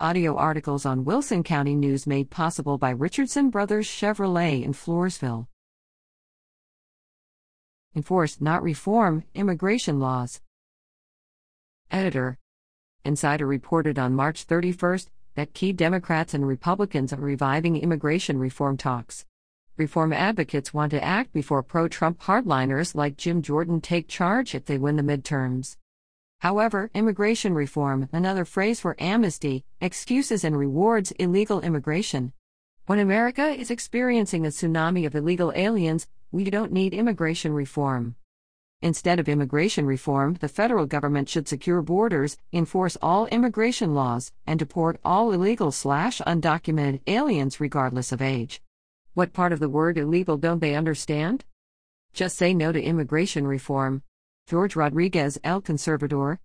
Audio articles on Wilson County News made possible by Richardson Brothers Chevrolet in Floresville. Enforce, not reform, immigration laws. Editor Insider reported on March 31st that key Democrats and Republicans are reviving immigration reform talks. Reform advocates want to act before pro Trump hardliners like Jim Jordan take charge if they win the midterms. However, immigration reform, another phrase for amnesty, excuses and rewards illegal immigration. When America is experiencing a tsunami of illegal aliens, we don't need immigration reform. Instead of immigration reform, the federal government should secure borders, enforce all immigration laws, and deport all illegal slash undocumented aliens regardless of age. What part of the word illegal don't they understand? Just say no to immigration reform. George Rodriguez, El Conservador,